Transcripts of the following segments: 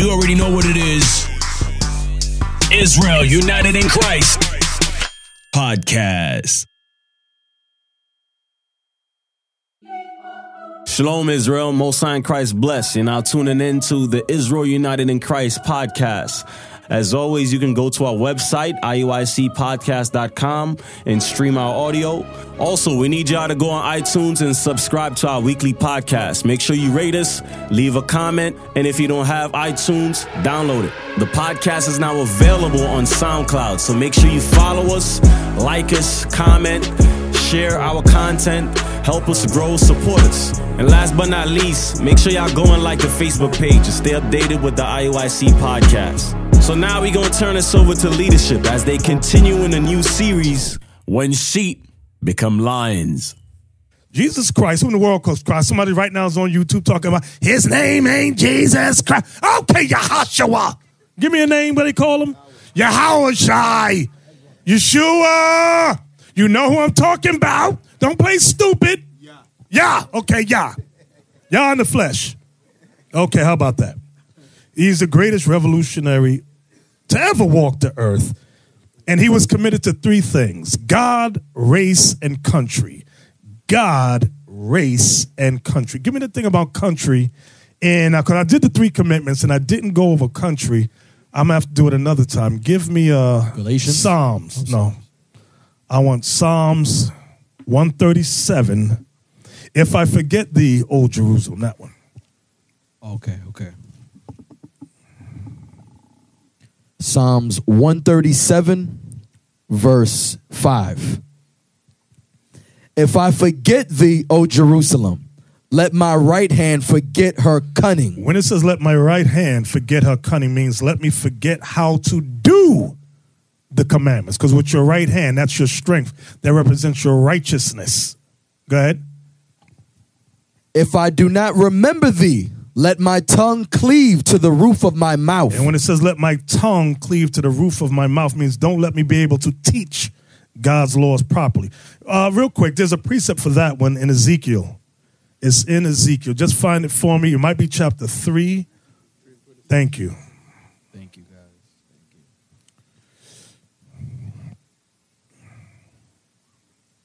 You already know what it is. Israel United in Christ podcast. Shalom, Israel. Most High Christ bless. You're now tuning in to the Israel United in Christ podcast. As always, you can go to our website, iuicpodcast.com, and stream our audio. Also, we need y'all to go on iTunes and subscribe to our weekly podcast. Make sure you rate us, leave a comment, and if you don't have iTunes, download it. The podcast is now available on SoundCloud, so make sure you follow us, like us, comment, share our content, help us grow, support us. And last but not least, make sure y'all go and like the Facebook page and stay updated with the IUIC podcast. So now we gonna turn this over to leadership as they continue in a new series, When Sheep Become Lions. Jesus Christ, who in the world calls Christ? Somebody right now is on YouTube talking about his name ain't Jesus Christ. Okay, Yahashua. Give me a name, what they call him? Yahushai. Yeshua. You know who I'm talking about. Don't play stupid. Yeah. Yeah. Okay, yeah. Yeah in the flesh. Okay, how about that? He's the greatest revolutionary to ever walk the earth. And he was committed to three things God, race, and country. God, race, and country. Give me the thing about country. And because I did the three commitments and I didn't go over country, I'm gonna have to do it another time. Give me uh Galatians? Psalms. No. I want Psalms 137. If I forget the old Jerusalem, that one. Okay, okay. Psalms 137, verse 5. If I forget thee, O Jerusalem, let my right hand forget her cunning. When it says let my right hand forget her cunning means let me forget how to do the commandments. Because with your right hand, that's your strength. That represents your righteousness. Go ahead. If I do not remember thee, let my tongue cleave to the roof of my mouth. And when it says let my tongue cleave to the roof of my mouth means don't let me be able to teach God's laws properly. Uh, real quick, there's a precept for that one in Ezekiel. It's in Ezekiel. Just find it for me. It might be chapter 3. Thank you. Thank you, guys.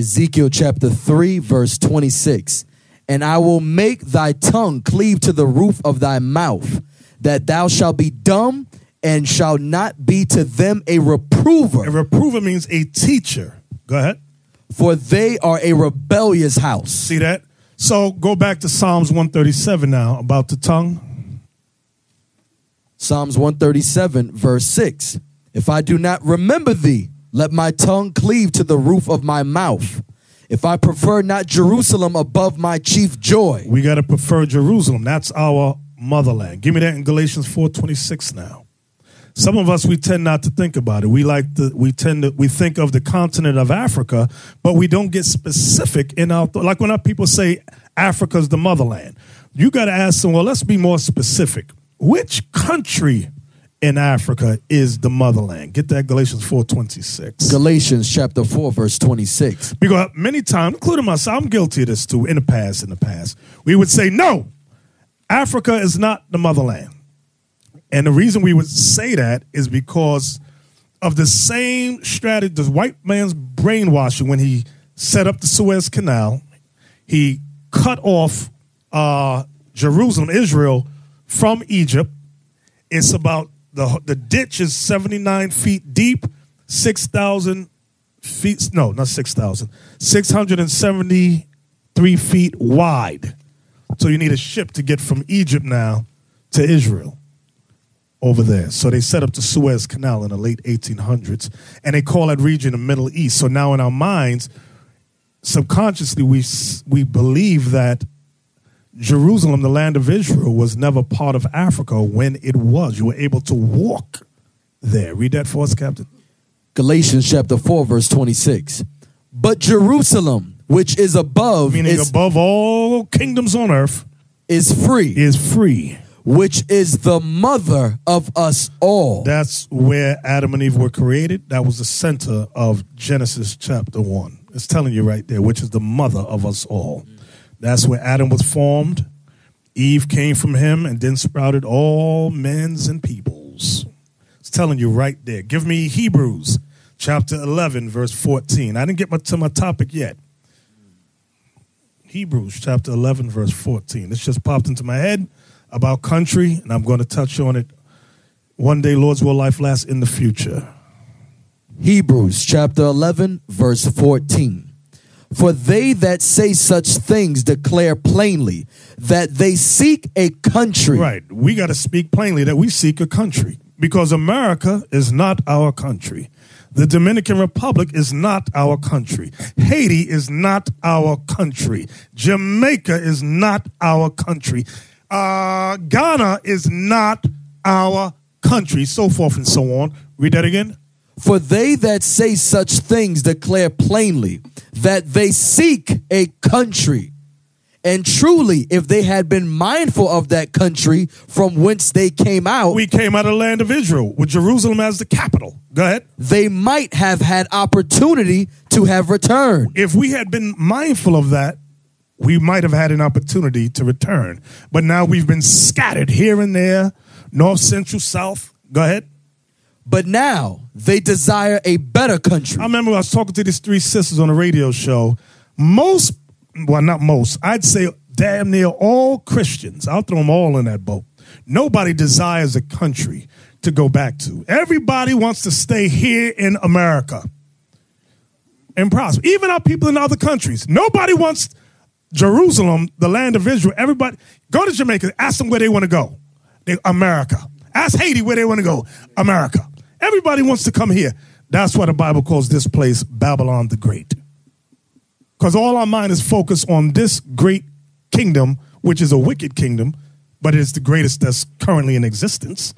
Ezekiel chapter 3, verse 26. And I will make thy tongue cleave to the roof of thy mouth, that thou shalt be dumb and shall not be to them a reprover. A reprover means a teacher. Go ahead. For they are a rebellious house. See that? So go back to Psalms 137 now about the tongue. Psalms 137, verse 6. If I do not remember thee, let my tongue cleave to the roof of my mouth. If I prefer not Jerusalem above my chief joy. We got to prefer Jerusalem. That's our motherland. Give me that in Galatians 4:26 now. Some of us we tend not to think about it. We like the we tend to we think of the continent of Africa, but we don't get specific in our like when our people say Africa's the motherland. You got to ask them, well, let's be more specific. Which country in Africa is the motherland? Get that Galatians 4:26. Galatians chapter 4, verse 26. Because many times, including myself, I'm guilty of this too in the past, in the past. We would say, no, Africa is not the motherland. And the reason we would say that is because of the same strategy, the white man's brainwashing when he set up the Suez Canal. He cut off uh, Jerusalem, Israel, from Egypt. It's about the the ditch is 79 feet deep, 6,000 feet, no, not 6,000, 673 feet wide. So you need a ship to get from Egypt now to Israel over there. So they set up the Suez Canal in the late 1800s, and they call that region the Middle East. So now in our minds, subconsciously, we, we believe that Jerusalem, the land of Israel, was never part of Africa when it was. You were able to walk there. Read that for us, Captain. Galatians chapter 4, verse 26. But Jerusalem, which is above, Meaning is, above all kingdoms on earth, is free, is free. which is the mother of us all. That's where Adam and Eve were created. That was the center of Genesis chapter 1. It's telling you right there, which is the mother of us all. That's where Adam was formed. Eve came from him and then sprouted all men's and peoples. It's telling you right there. Give me Hebrews chapter 11, verse 14. I didn't get my, to my topic yet. Hebrews chapter 11, verse 14. This just popped into my head about country, and I'm going to touch on it one day, Lord's will life last in the future. Hebrews chapter 11, verse 14. For they that say such things declare plainly that they seek a country. Right. We got to speak plainly that we seek a country because America is not our country. The Dominican Republic is not our country. Haiti is not our country. Jamaica is not our country. Uh, Ghana is not our country. So forth and so on. Read that again. For they that say such things declare plainly that they seek a country. And truly, if they had been mindful of that country from whence they came out, We came out of the land of Israel with Jerusalem as the capital. Go ahead. they might have had opportunity to have returned. if we had been mindful of that, we might have had an opportunity to return. But now we've been scattered here and there, north, central, south. Go ahead. But now they desire a better country. I remember I was talking to these three sisters on a radio show. Most, well, not most, I'd say damn near all Christians, I'll throw them all in that boat. Nobody desires a country to go back to. Everybody wants to stay here in America and prosper. Even our people in other countries. Nobody wants Jerusalem, the land of Israel. Everybody, go to Jamaica, ask them where they want to go. America. Ask Haiti where they want to go. America. Everybody wants to come here. That's why the Bible calls this place Babylon the Great. Because all our mind is focused on this great kingdom, which is a wicked kingdom, but it's the greatest that's currently in existence.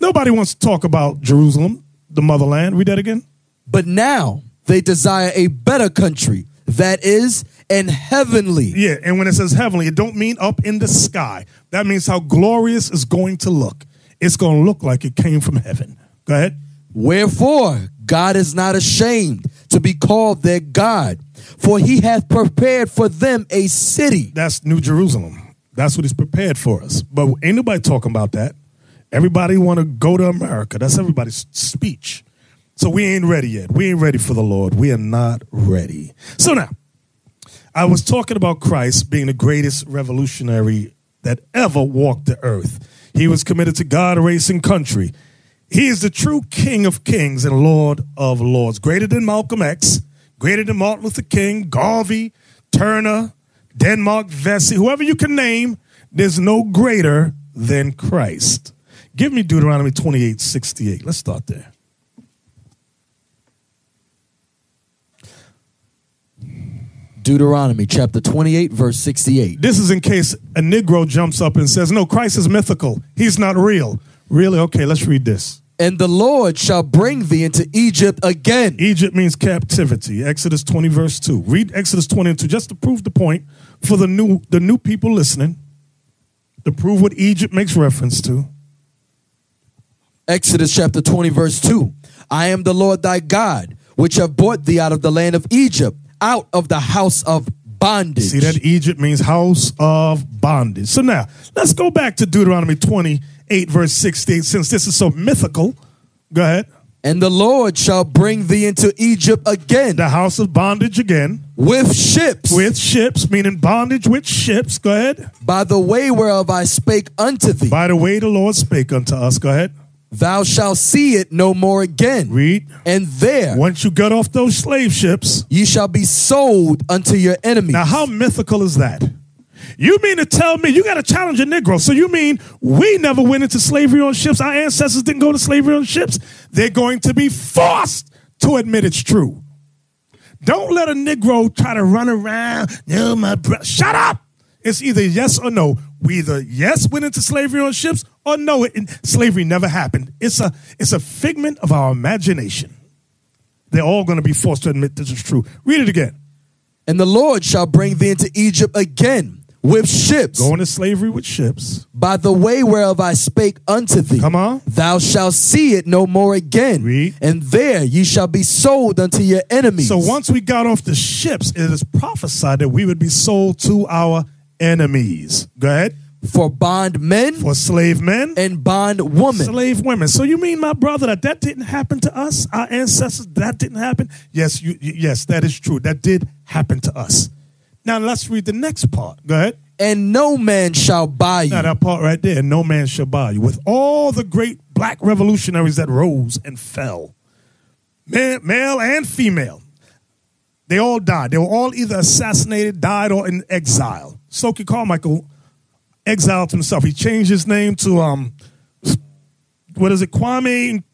Nobody wants to talk about Jerusalem, the motherland. Read that again. But now they desire a better country that is an heavenly. Yeah, and when it says heavenly, it don't mean up in the sky. That means how glorious it's going to look. It's going to look like it came from heaven. Go ahead. Wherefore God is not ashamed to be called their God, for he hath prepared for them a city. That's New Jerusalem. That's what he's prepared for us. But ain't nobody talking about that. Everybody want to go to America. That's everybody's speech. So we ain't ready yet. We ain't ready for the Lord. We are not ready. So now, I was talking about Christ being the greatest revolutionary that ever walked the earth. He was committed to God, race, and country. He is the true King of kings and Lord of lords. Greater than Malcolm X, greater than Martin Luther King, Garvey, Turner, Denmark, Vesey, whoever you can name, there's no greater than Christ. Give me Deuteronomy 28 68. Let's start there. Deuteronomy chapter 28, verse 68. This is in case a Negro jumps up and says, No, Christ is mythical. He's not real. Really? Okay, let's read this. And the Lord shall bring thee into Egypt again. Egypt means captivity. Exodus 20, verse 2. Read Exodus 20 and 2 just to prove the point for the new the new people listening, to prove what Egypt makes reference to. Exodus chapter 20, verse 2. I am the Lord thy God, which have brought thee out of the land of Egypt, out of the house of bondage. See that Egypt means house of bondage. So now let's go back to Deuteronomy 28, verse 16, since this is so mythical. Go ahead. And the Lord shall bring thee into Egypt again The house of bondage again. with ships, With ships, meaning bondage with ships. Go ahead. by the way whereof I spake unto thee. By the way, the Lord spake unto us. Go ahead. Thou shalt see it no more again. Read. And there Once you get off those slave ships, ye shall be sold unto your enemies. now how mythical is that? You mean to tell me you got to challenge a Negro? So you mean we never went into slavery on ships? Our ancestors didn't go to slavery on ships? They're going to be forced to admit it's true. Don't let a Negro try to run around. No, my bro. Shut up. It's either yes or no. We either yes went into slavery on ships or no, it, slavery never happened. It's a it's a figment of our imagination. They're all going to be forced to admit this is true. Read it again. and the Lord shall bring thee into Egypt again with ships, Going to slavery with ships. by the way whereof I spake unto thee. Come on. Thou shalt see it no more again. Read. And there ye shall be sold unto your enemies. So once we got off the ships, it is prophesied that we would be sold to our enemies. Go ahead. for bondmen For slave men and bond bondwomen. slave women. So you mean, my brother, that that didn't happen to us, our ancestors? That didn't happen. Yes, you, yes, that is true. That did happen to us. Now let's read the next part. Go ahead. And no man shall buy you. Now that part right there, no man shall buy you. With all the great black revolutionaries that rose and fell, man, male and female, they all died. They were all either assassinated, died, or in exile. Stokely Carmichael exiled himself. He changed his name to um, what is it, Kwame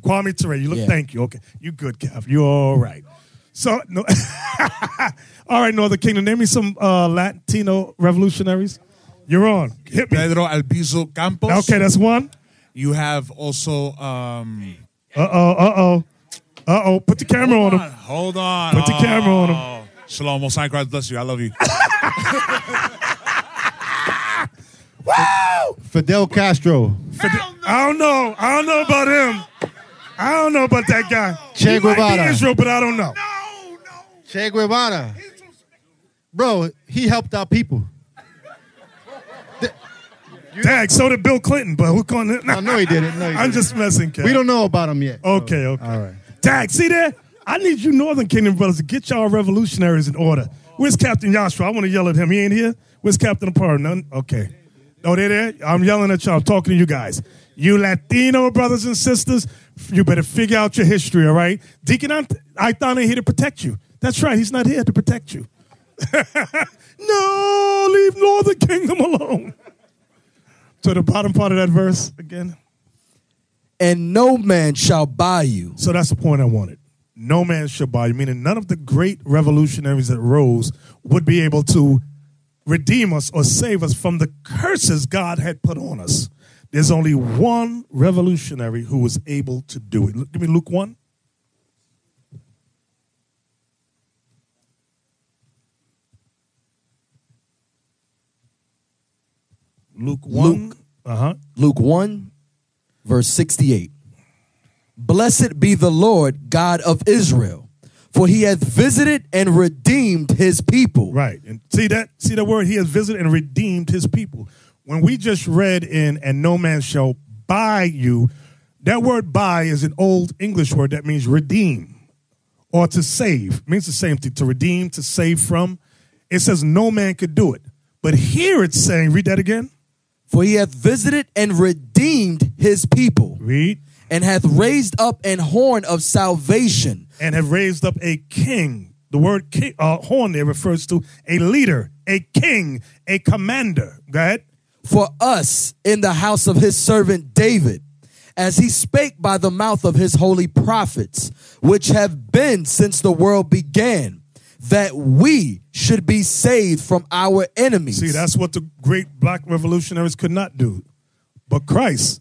Kwame Ture. You look. Yeah. Thank you. Okay, you good, Kev. You all right. So no. all right, Northern Kingdom. Name me some uh, Latino revolutionaries. You're on. Hit me. Pedro Albizu Campos. Okay, that's one. You have also um Uh oh. Uh oh. Uh oh. Put the camera on him. Hold on. Put the camera on him. Oh. Shalom, Most High Christ bless you. I love you. Fidel Castro. I don't know. I don't know about him. I don't know about that guy. Che he might be Guevara. Israel, but I don't know. Che Guevara. Bro, he helped our people. Dag, so did Bill Clinton, but who going to. Oh, no, he didn't. No, he I'm didn't. just messing, Kev. We don't know about him yet. Okay, okay. All right. Dag, see there? I need you Northern Kingdom brothers to get y'all revolutionaries in order. Where's Captain Joshua? I want to yell at him. He ain't here. Where's Captain Aparo? None? Okay. Oh, they there? I'm yelling at y'all. I'm talking to you guys. You Latino brothers and sisters, you better figure out your history, all right? Deacon Ant- Aitan ain't here to protect you. That's right. He's not here to protect you. no, leave Northern Kingdom alone. To the bottom part of that verse again. and no man shall buy you. So that's the point I wanted. No man shall buy you, meaning none of the great revolutionaries that rose would be able to redeem us or save us from the curses God had put on us. There's only one revolutionary who was able to do it. Look- Give me Luke 1. Luke 1. Luke. Uh huh. Luke 1, verse 68. Blessed be the Lord God of Israel, for he hath visited and redeemed his people. Right. And see that see the word he has visited and redeemed his people. When we just read in and no man shall buy you, that word buy is an old English word that means redeem or to save. It means the same thing. To redeem, to save from. It says no man could do it. But here it's saying, read that again. For he hath visited and redeemed his people, Read. And hath raised up an horn of salvation And have raised up a king. The word king, uh, horn there refers to a leader, a king, a commander. Go ahead. for us in the house of his servant David, as he spake by the mouth of his holy prophets, which have been since the world began, that we should be saved from our enemies. See, that's what the great black revolutionaries could not do. But Christ,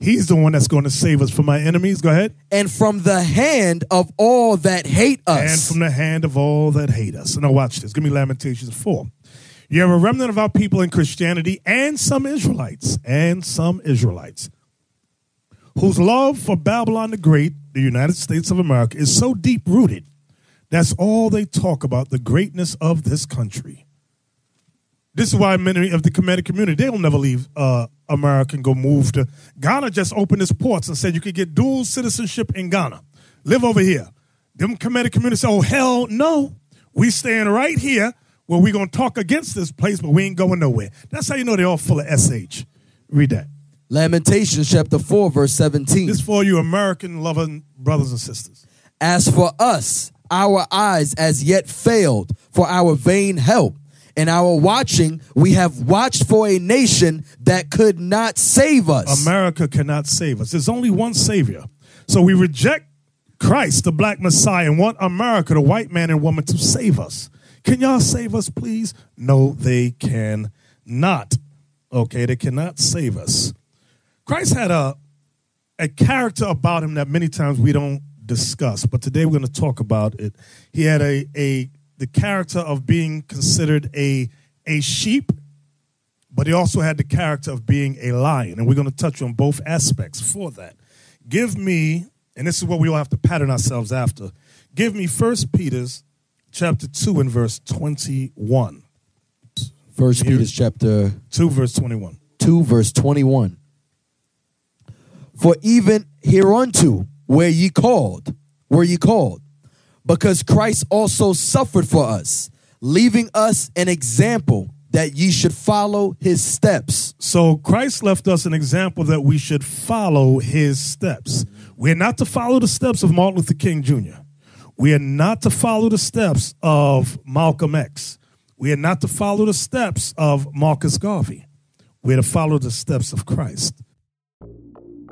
He's the one that's going to save us from our enemies. Go ahead. and from the hand of all that hate us. And from the hand of all that hate us. Now, watch this. Give me Lamentations 4. You have a remnant of our people in Christianity and some Israelites, and some Israelites, whose love for Babylon the Great, the United States of America, is so deep rooted. That's all they talk about the greatness of this country. This is why many of the Kemetic community, they'll never leave uh, America and go move to Ghana. Just opened its ports and said you could get dual citizenship in Ghana. Live over here. Them Kemetic community say, oh, hell no. We staying right here where we going to talk against this place, but we ain't going nowhere. That's how you know they're all full of SH. Read that. Lamentations chapter 4, verse 17. This for you American loving brothers and sisters. As for us, our eyes as yet failed for our vain help. In our watching, we have watched for a nation that could not save us. America cannot save us. There's only one Savior. So we reject Christ, the black Messiah, and want America, the white man and woman, to save us. Can y'all save us, please? No, they can not. Okay, they cannot save us. Christ had a a character about him that many times we don't discuss, but today we're going to talk about it. He had a a the character of being considered a a sheep, but he also had the character of being a lion, and we're going to touch on both aspects for that. Give me, and this is what we all have to pattern ourselves after. Give me First Peter's chapter two and verse twenty one. First Peter chapter 2, verse 21. 2, verse 21. For even hereunto were ye called, were ye called, because Christ also suffered for us, leaving us an example that ye should follow his steps. So Christ left us an example that we should follow his steps. We're not to follow the steps of Martin Luther King Jr. We are not to follow the steps of Malcolm X. We are not to follow the steps of Marcus Garvey. We're to follow the steps of Christ.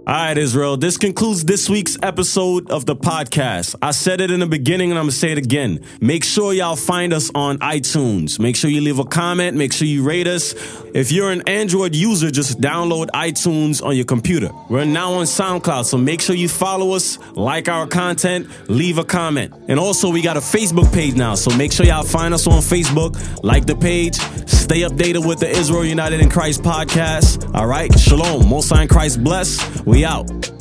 All right, Israel. This concludes this week's episode of the podcast. I said it in the beginning and I'm going to say it again. Make sure y'all find us on iTunes. Make sure you leave a comment. Make sure you rate us. If you're an Android user, just download iTunes on your computer. We're now on SoundCloud, so make sure you follow us, like our content, leave a comment. And also, we got a Facebook page now, so make sure y'all find us on Facebook, like the page, stay updated with the Israel United in Christ podcast. All right, shalom. Most Christ bless. We out.